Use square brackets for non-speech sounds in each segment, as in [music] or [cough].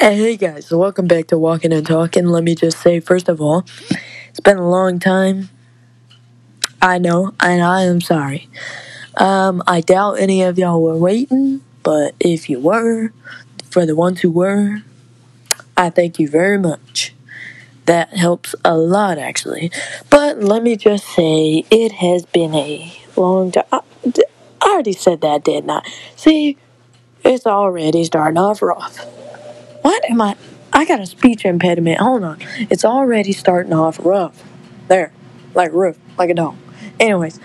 Hey guys, welcome back to Walking and Talking. Let me just say, first of all, it's been a long time. I know, and I am sorry. Um, I doubt any of y'all were waiting, but if you were, for the ones who were, I thank you very much. That helps a lot, actually. But let me just say, it has been a long time. I, already said that, didn't I? See, it's already starting off rough. What am I? I got a speech impediment. Hold on. It's already starting off rough. There. Like roof. Like a dog. Anyways.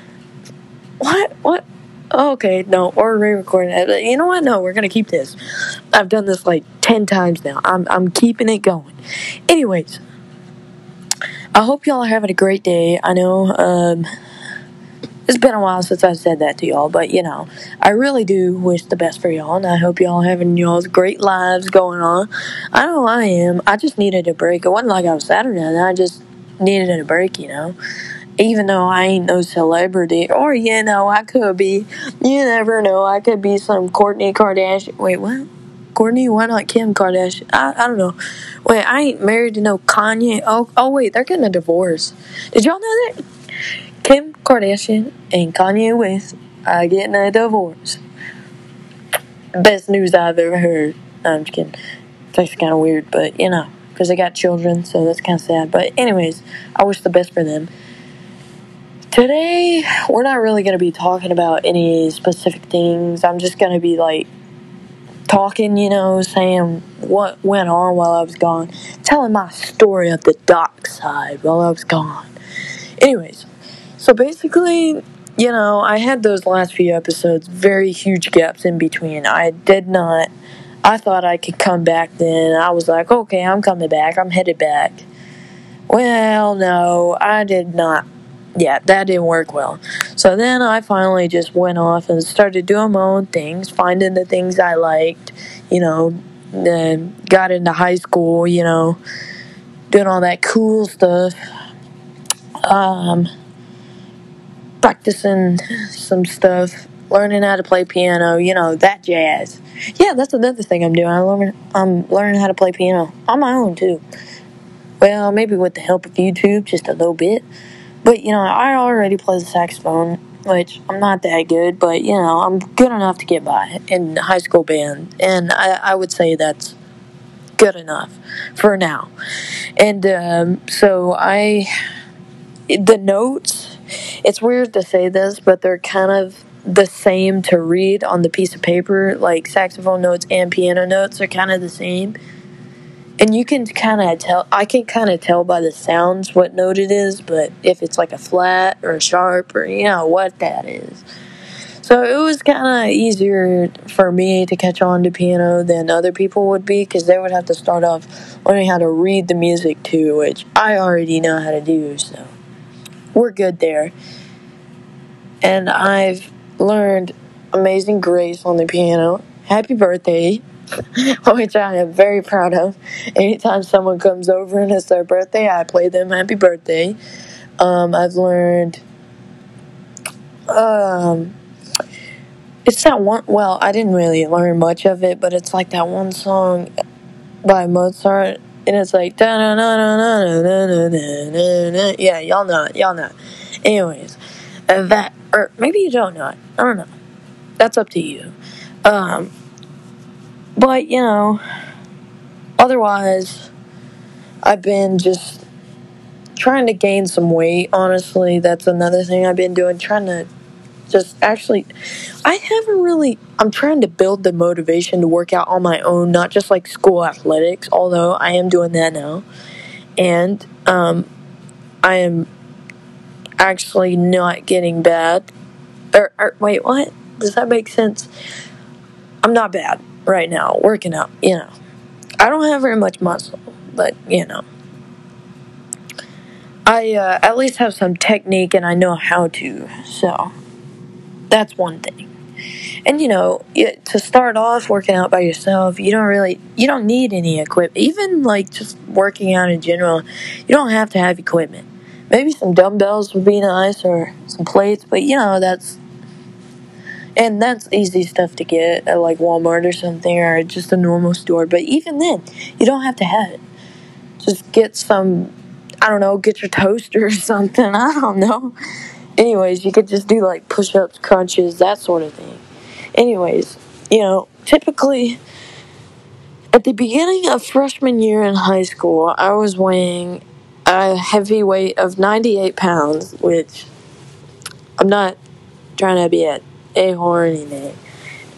What? What? Okay, no, we're re-recording it. You know what? No, we're gonna keep this. I've done this like ten times now. I'm I'm keeping it going. Anyways, I hope y'all are having a great day. I know um, it's been a while since I've said that to y'all, but you know, I really do wish the best for y'all, and I hope y'all having y'all's great lives going on. I know I am. I just needed a break. It wasn't like I was nothing. I just needed a break, you know. Even though I ain't no celebrity, or you know, I could be. You never know. I could be some Kourtney Kardashian. Wait, what? Kourtney? Why not Kim Kardashian? I, I don't know. Wait, I ain't married to no Kanye. Oh, oh wait, they're getting a divorce. Did y'all know that? Kim Kardashian and Kanye West are getting a divorce. Best news I've ever heard. I'm just kidding. That's kind of weird, but you know, because they got children, so that's kind of sad. But, anyways, I wish the best for them. Today, we're not really going to be talking about any specific things. I'm just going to be like talking, you know, saying what went on while I was gone, telling my story of the dark side while I was gone. Anyways, so basically, you know, I had those last few episodes, very huge gaps in between. I did not, I thought I could come back then. I was like, okay, I'm coming back, I'm headed back. Well, no, I did not. Yeah, that didn't work well. So then I finally just went off and started doing my own things, finding the things I liked, you know, then got into high school, you know, doing all that cool stuff. Um, practicing some stuff, learning how to play piano, you know, that jazz. Yeah, that's another thing I'm doing. I'm learning, I'm learning how to play piano on my own too. Well, maybe with the help of YouTube, just a little bit. But you know, I already play the saxophone, which I'm not that good, but you know, I'm good enough to get by in high school band, and I, I would say that's good enough for now. And um, so I, the notes, it's weird to say this, but they're kind of the same to read on the piece of paper. Like saxophone notes and piano notes are kind of the same. And you can kind of tell i can kind of tell by the sounds what note it is but if it's like a flat or a sharp or you know what that is. So it was kind of easier for me to catch on to piano than other people would be because they would have to start off learning how to read the music too which i already know how to do so we're good there and i've learned amazing grace on the piano happy birthday [laughs] which I am very proud of. Anytime someone comes over and it's their birthday, I play them happy birthday. Um, I've learned. Um, it's that one. Well, I didn't really learn much of it, but it's like that one song by Mozart, and it's like da na na na na na na na na. Yeah, y'all know it. Y'all know. It. Anyways, that or maybe you don't know it. I don't know. That's up to you. Um, but, you know, otherwise, I've been just trying to gain some weight, honestly. That's another thing I've been doing, trying to just actually, I haven't really, I'm trying to build the motivation to work out on my own, not just like school athletics, although I am doing that now. And um, I am actually not getting bad. Or, or, wait, what? Does that make sense? I'm not bad right now, working out, you know. I don't have very much muscle, but, you know. I uh, at least have some technique and I know how to, so that's one thing. And you know, to start off working out by yourself, you don't really, you don't need any equipment. Even like just working out in general, you don't have to have equipment. Maybe some dumbbells would be nice or some plates, but you know, that's And that's easy stuff to get at like Walmart or something or just a normal store. But even then, you don't have to have it. Just get some, I don't know, get your toaster or [laughs] something. I don't know. Anyways, you could just do like push ups, crunches, that sort of thing. Anyways, you know, typically at the beginning of freshman year in high school, I was weighing a heavy weight of 98 pounds, which I'm not trying to be a a-hole or anything.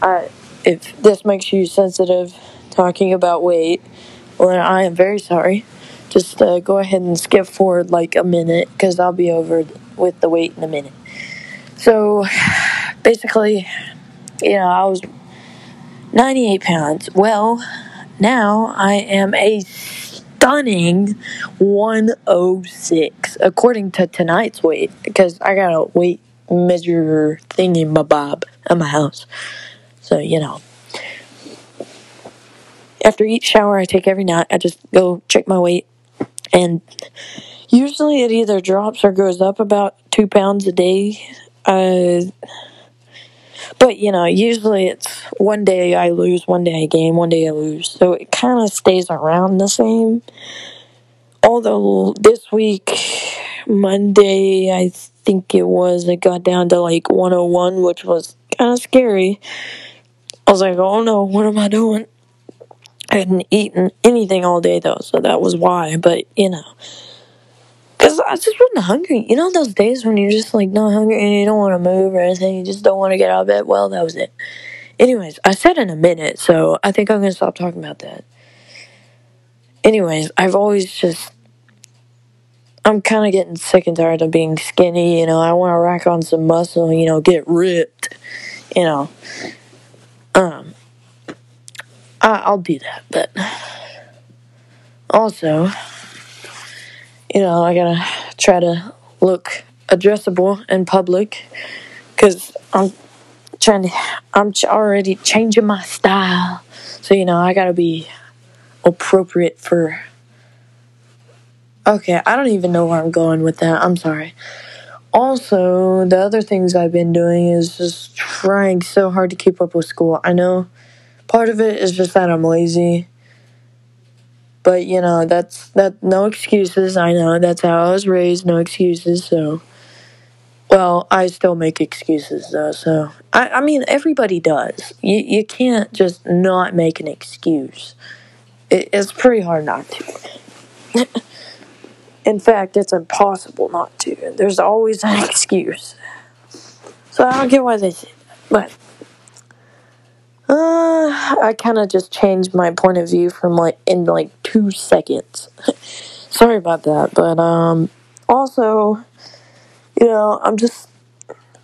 I, if this makes you sensitive talking about weight, well, then I am very sorry. Just uh, go ahead and skip forward like a minute because I'll be over with the weight in a minute. So, basically, you know, I was 98 pounds. Well, now I am a stunning 106 according to tonight's weight because I got a weight measure thing in my bob at my house. So, you know. After each shower I take every night, I just go check my weight. And usually it either drops or goes up about two pounds a day. Uh, but, you know, usually it's one day I lose, one day I gain, one day I lose. So it kind of stays around the same. Although this week, Monday, I think it was, it got down to like 101, which was kind of scary. I was like, oh no, what am I doing? I hadn't eaten anything all day though, so that was why. But you know, because I just wasn't hungry. You know those days when you're just like not hungry and you don't want to move or anything, you just don't want to get out of bed. Well, that was it. Anyways, I said in a minute, so I think I'm gonna stop talking about that. Anyways, I've always just I'm kind of getting sick and tired of being skinny. You know, I want to rack on some muscle. You know, get ripped. You know, um, I, I'll do that, but also, you know, I gotta try to look addressable in public because I'm trying to. I'm already changing my style, so you know, I gotta be appropriate for Okay, I don't even know where I'm going with that. I'm sorry. Also, the other things I've been doing is just trying so hard to keep up with school. I know part of it is just that I'm lazy. But, you know, that's that no excuses. I know that's how I was raised, no excuses. So well, I still make excuses though. So I I mean everybody does. You you can't just not make an excuse. It, it's pretty hard not to. [laughs] In fact, it's impossible not to. There's always an [laughs] excuse. So I don't get why they say that. But uh, I kind of just changed my point of view from like in like two seconds. [laughs] Sorry about that, but um, also, you know, I'm just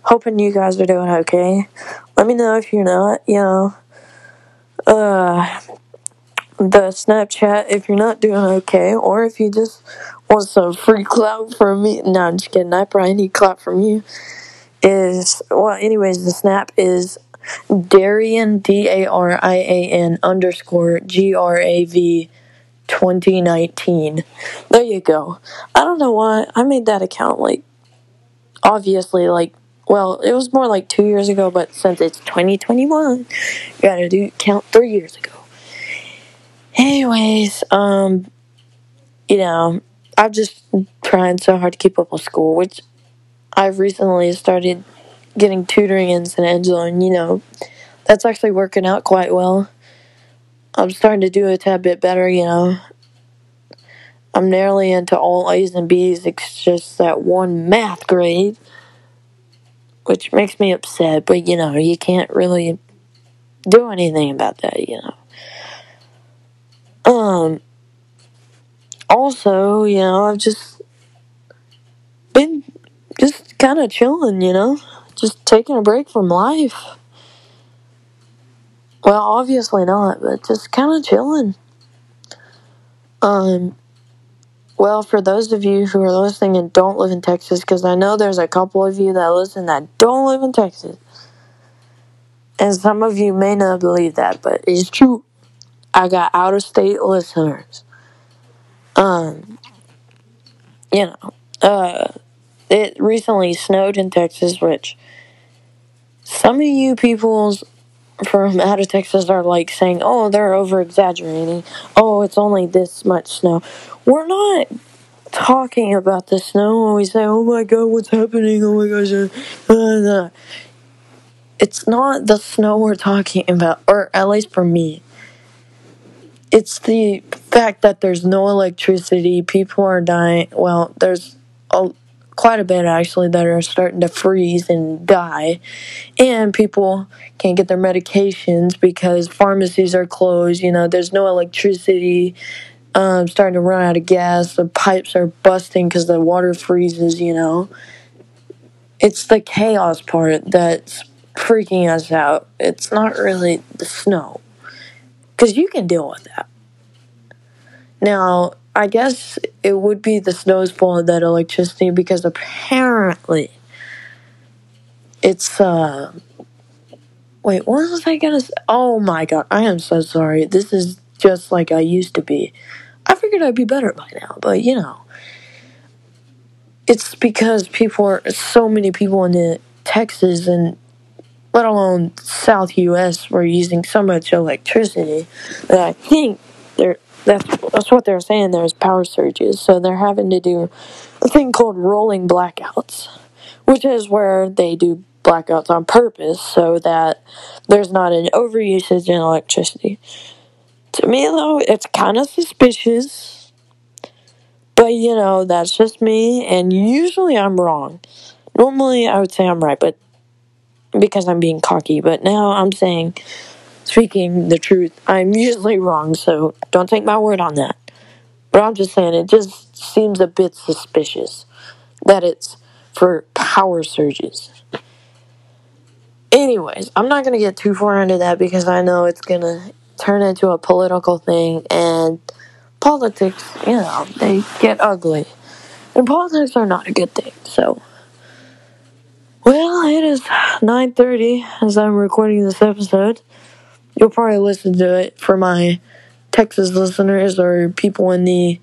hoping you guys are doing okay. Let me know if you're not. You know, uh, the Snapchat if you're not doing okay, or if you just want some free clout from me. No, I'm just kidding. I probably need clout from you. Is well, anyways, the Snap is Darian D A R I A N underscore G R A V 2019. There you go. I don't know why I made that account like obviously like well, it was more like two years ago, but since it's 2021, you gotta do count three years ago. Anyways, um, you know, I'm just trying so hard to keep up with school, which I've recently started getting tutoring in San Angelo, and you know, that's actually working out quite well. I'm starting to do a tad bit better, you know. I'm nearly into all A's and B's. It's just that one math grade, which makes me upset, but you know, you can't really do anything about that, you know. Um, also, you know, I've just been just kind of chilling, you know, just taking a break from life. Well, obviously not, but just kind of chilling. Um, well, for those of you who are listening and don't live in Texas, because I know there's a couple of you that listen that don't live in Texas, and some of you may not believe that, but it's true. I got out of state listeners. Um, you know, uh, it recently snowed in Texas, which some of you peoples from [laughs] out of Texas are like saying, oh, they're over exaggerating. Oh, it's only this much snow. We're not talking about the snow when we say, oh my god, what's happening? Oh my gosh. Uh, uh, uh. It's not the snow we're talking about, or at least for me. It's the fact that there's no electricity, people are dying. Well, there's a, quite a bit actually that are starting to freeze and die, and people can't get their medications because pharmacies are closed. You know, there's no electricity. Um, starting to run out of gas. The pipes are busting because the water freezes. You know, it's the chaos part that's freaking us out. It's not really the snow because you can deal with that. Now, I guess it would be the snow's fault that electricity because apparently it's uh wait, what was I gonna say? Oh my god, I am so sorry. This is just like I used to be. I figured I'd be better by now, but you know. It's because people are so many people in the Texas and let alone South US were using so much electricity that I think they're that's that's what they're saying. There's power surges, so they're having to do a thing called rolling blackouts, which is where they do blackouts on purpose so that there's not an overusage in electricity. To me, though, it's kind of suspicious, but you know that's just me, and usually I'm wrong. Normally, I would say I'm right, but because I'm being cocky, but now I'm saying speaking the truth. I'm usually wrong, so don't take my word on that. But I'm just saying, it just seems a bit suspicious that it's for power surges. Anyways, I'm not going to get too far into that because I know it's going to turn into a political thing, and politics, you know, they get ugly. And politics are not a good thing, so. Well, it is 9:30 as I'm recording this episode. You'll probably listen to it for my Texas listeners or people in the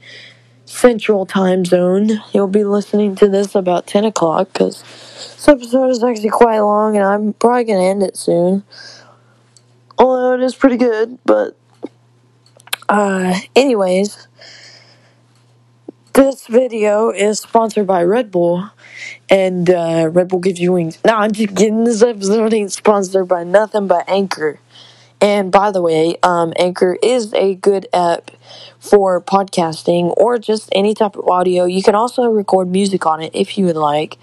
central time zone. You'll be listening to this about 10 o'clock because this episode is actually quite long and I'm probably going to end it soon. Although it is pretty good, but. Uh, anyways, this video is sponsored by Red Bull, and uh, Red Bull gives you wings. Now, I'm just kidding. This episode ain't sponsored by nothing but Anchor. And by the way, um, Anchor is a good app for podcasting or just any type of audio. You can also record music on it if you would like.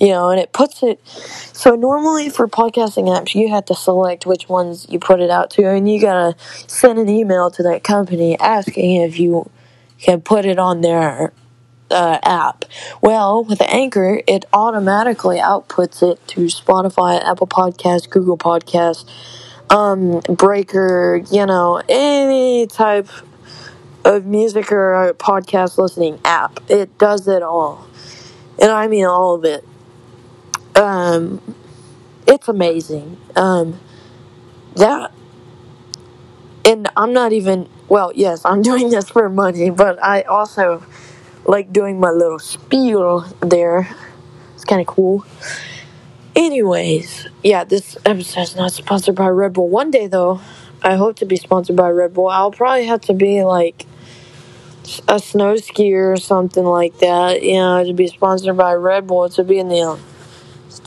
You know, and it puts it so normally for podcasting apps, you have to select which ones you put it out to, and you gotta send an email to that company asking if you can put it on their uh, app. Well, with Anchor, it automatically outputs it to Spotify, Apple Podcasts, Google Podcasts um, Breaker, you know, any type of music or podcast listening app. It does it all. And I mean all of it. Um, it's amazing. Um, that, and I'm not even, well, yes, I'm [laughs] doing this for money, but I also like doing my little spiel there. It's kind of cool. Anyways, yeah, this episode is not sponsored by Red Bull. One day, though, I hope to be sponsored by Red Bull. I'll probably have to be like a snow skier or something like that, you know, to be sponsored by Red Bull to be in the, um,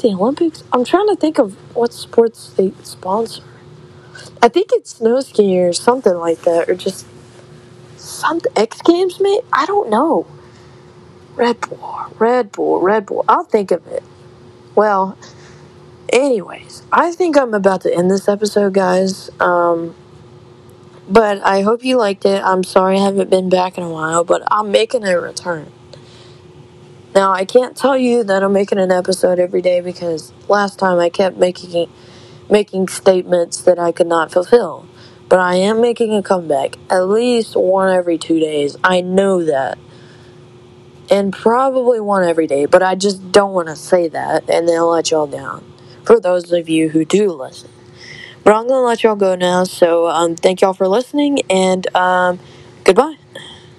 the Olympics. I'm trying to think of what sports they sponsor. I think it's snow skiing or something like that, or just some X Games, mate. I don't know. Red Bull, Red Bull, Red Bull. I'll think of it. Well, Anyways, I think I'm about to end this episode, guys. Um, but I hope you liked it. I'm sorry I haven't been back in a while, but I'm making a return. Now, I can't tell you that I'm making an episode every day because last time I kept making making statements that I could not fulfill. But I am making a comeback at least one every 2 days. I know that and probably one every day, but I just don't want to say that and then let y'all down for those of you who do listen. But I'm going to let y'all go now. So um, thank y'all for listening and um, goodbye.